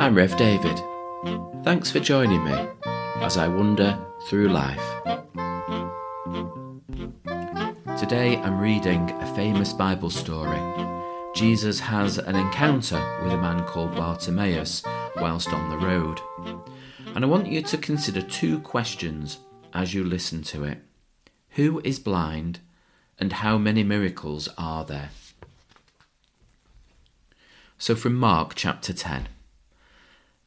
I'm Rev David. Thanks for joining me as I wander through life. Today I'm reading a famous Bible story. Jesus has an encounter with a man called Bartimaeus whilst on the road. And I want you to consider two questions as you listen to it Who is blind, and how many miracles are there? So, from Mark chapter 10.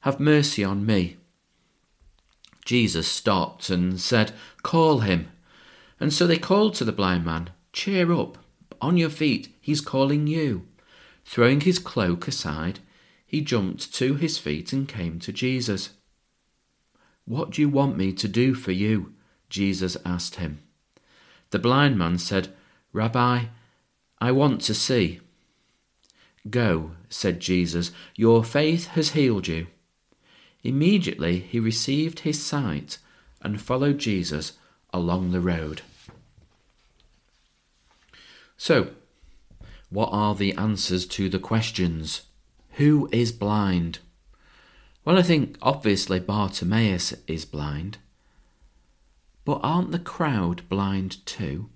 have mercy on me. Jesus stopped and said, Call him. And so they called to the blind man, Cheer up, on your feet, he's calling you. Throwing his cloak aside, he jumped to his feet and came to Jesus. What do you want me to do for you? Jesus asked him. The blind man said, Rabbi, I want to see. Go, said Jesus, your faith has healed you. Immediately he received his sight and followed Jesus along the road. So, what are the answers to the questions? Who is blind? Well, I think obviously Bartimaeus is blind. But aren't the crowd blind too?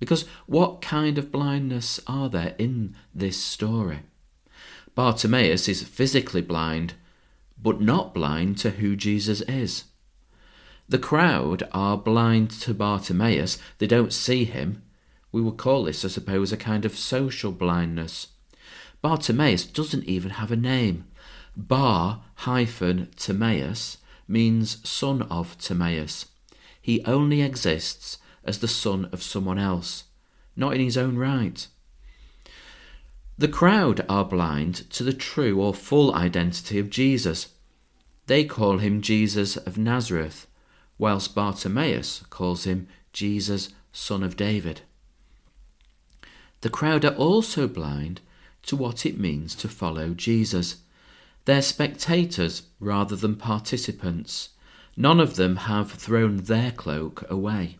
Because what kind of blindness are there in this story? Bartimaeus is physically blind, but not blind to who Jesus is. The crowd are blind to Bartimaeus, they don't see him. We would call this, I suppose, a kind of social blindness. Bartimaeus doesn't even have a name. Bar hyphen Timaeus means son of Timaeus. He only exists as the son of someone else, not in his own right. The crowd are blind to the true or full identity of Jesus. They call him Jesus of Nazareth, whilst Bartimaeus calls him Jesus, son of David. The crowd are also blind to what it means to follow Jesus. They're spectators rather than participants. None of them have thrown their cloak away.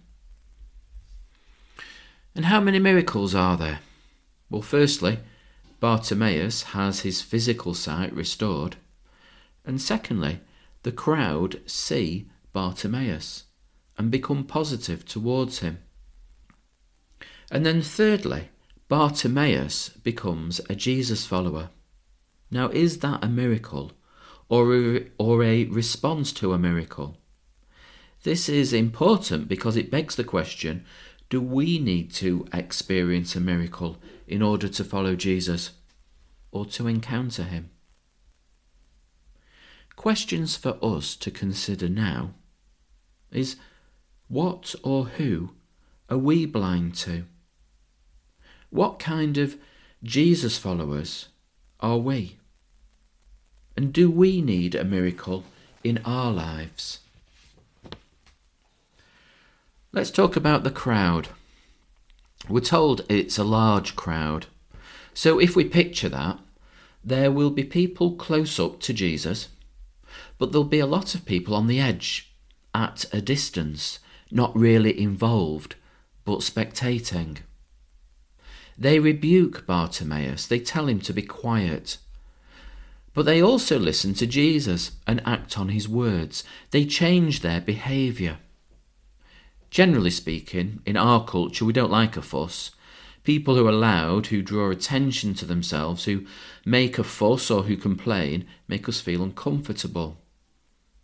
And how many miracles are there? Well, firstly, Bartimaeus has his physical sight restored. And secondly, the crowd see Bartimaeus and become positive towards him. And then thirdly, Bartimaeus becomes a Jesus follower. Now, is that a miracle or a, or a response to a miracle? This is important because it begs the question do we need to experience a miracle in order to follow Jesus or to encounter him? Questions for us to consider now is what or who are we blind to? What kind of Jesus followers are we? And do we need a miracle in our lives? Let's talk about the crowd. We're told it's a large crowd. So if we picture that, there will be people close up to Jesus, but there'll be a lot of people on the edge, at a distance, not really involved, but spectating. They rebuke Bartimaeus, they tell him to be quiet. But they also listen to Jesus and act on his words. They change their behaviour. Generally speaking, in our culture, we don't like a fuss. People who are loud, who draw attention to themselves, who make a fuss or who complain, make us feel uncomfortable.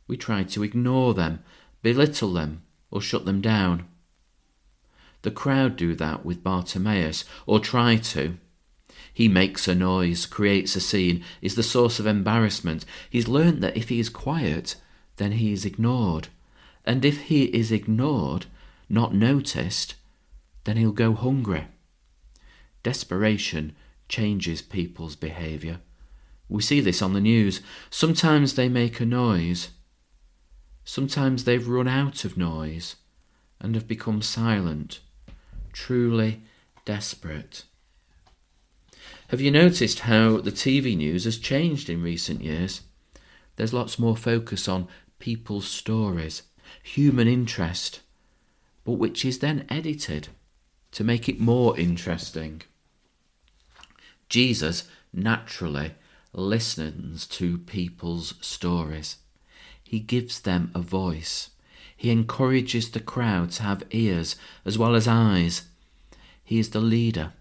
We try to ignore them, belittle them, or shut them down. The crowd do that with Bartimaeus, or try to. He makes a noise, creates a scene, is the source of embarrassment. He's learnt that if he is quiet, then he is ignored. And if he is ignored, not noticed, then he'll go hungry. Desperation changes people's behaviour. We see this on the news. Sometimes they make a noise. Sometimes they've run out of noise and have become silent, truly desperate. Have you noticed how the TV news has changed in recent years? There's lots more focus on people's stories, human interest, but which is then edited to make it more interesting. Jesus naturally listens to people's stories. He gives them a voice. He encourages the crowd to have ears as well as eyes. He is the leader.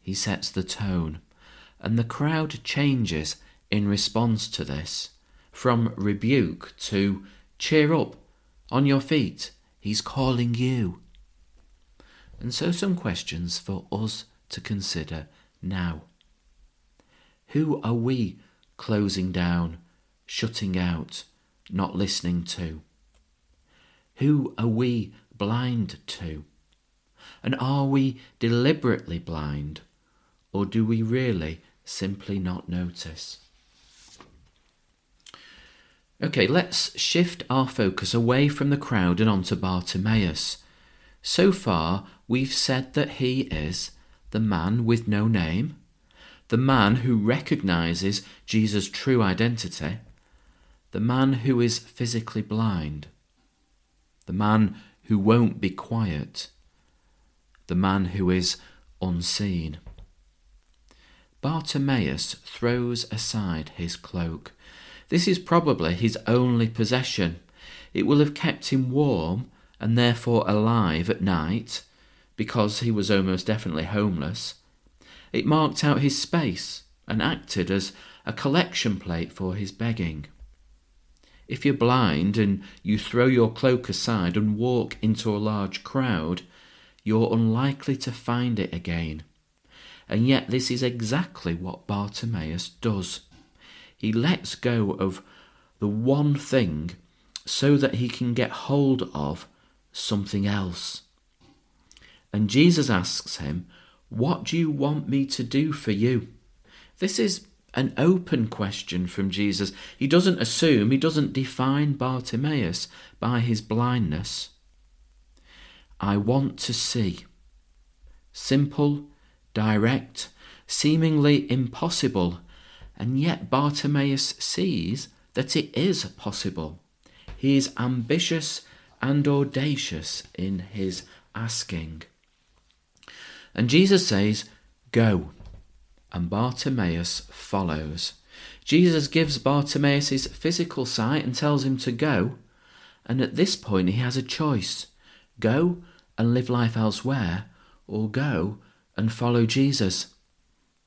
He sets the tone. And the crowd changes in response to this from rebuke to cheer up, on your feet, he's calling you. And so, some questions for us to consider now. Who are we closing down, shutting out, not listening to? Who are we blind to? And are we deliberately blind, or do we really simply not notice? Okay, let's shift our focus away from the crowd and onto Bartimaeus. So far, we've said that he is the man with no name, the man who recognizes Jesus' true identity, the man who is physically blind, the man who won't be quiet, the man who is unseen. Bartimaeus throws aside his cloak. This is probably his only possession. It will have kept him warm and therefore alive at night, because he was almost definitely homeless. It marked out his space and acted as a collection plate for his begging. If you're blind and you throw your cloak aside and walk into a large crowd, you're unlikely to find it again. And yet, this is exactly what Bartimaeus does. He lets go of the one thing so that he can get hold of something else. And Jesus asks him, What do you want me to do for you? This is an open question from Jesus. He doesn't assume, he doesn't define Bartimaeus by his blindness. I want to see. Simple, direct, seemingly impossible, and yet Bartimaeus sees that it is possible. He is ambitious and audacious in his asking. And Jesus says, Go and Bartimaeus follows. Jesus gives Bartimaeus his physical sight and tells him to go, and at this point he has a choice go and live life elsewhere, or go and follow Jesus.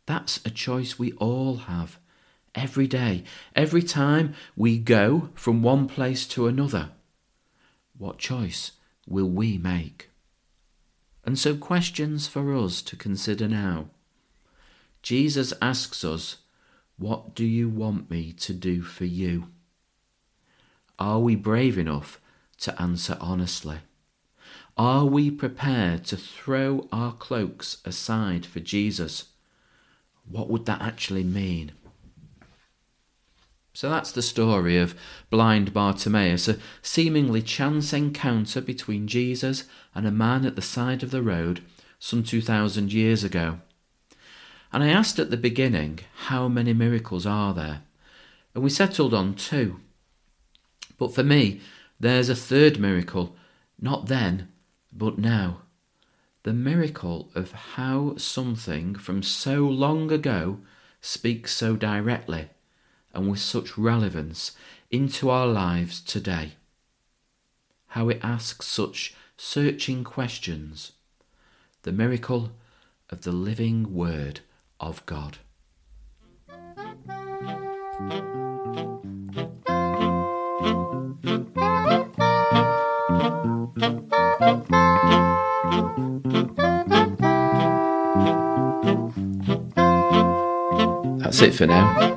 That's a choice we all have every day, every time we go from one place to another. What choice will we make? And so, questions for us to consider now. Jesus asks us, What do you want me to do for you? Are we brave enough to answer honestly? Are we prepared to throw our cloaks aside for Jesus? What would that actually mean? So that's the story of blind Bartimaeus, a seemingly chance encounter between Jesus and a man at the side of the road some 2,000 years ago. And I asked at the beginning, how many miracles are there? And we settled on two. But for me, there's a third miracle, not then, but now. The miracle of how something from so long ago speaks so directly and with such relevance into our lives today. How it asks such searching questions. The miracle of the living Word of God. That's it for now.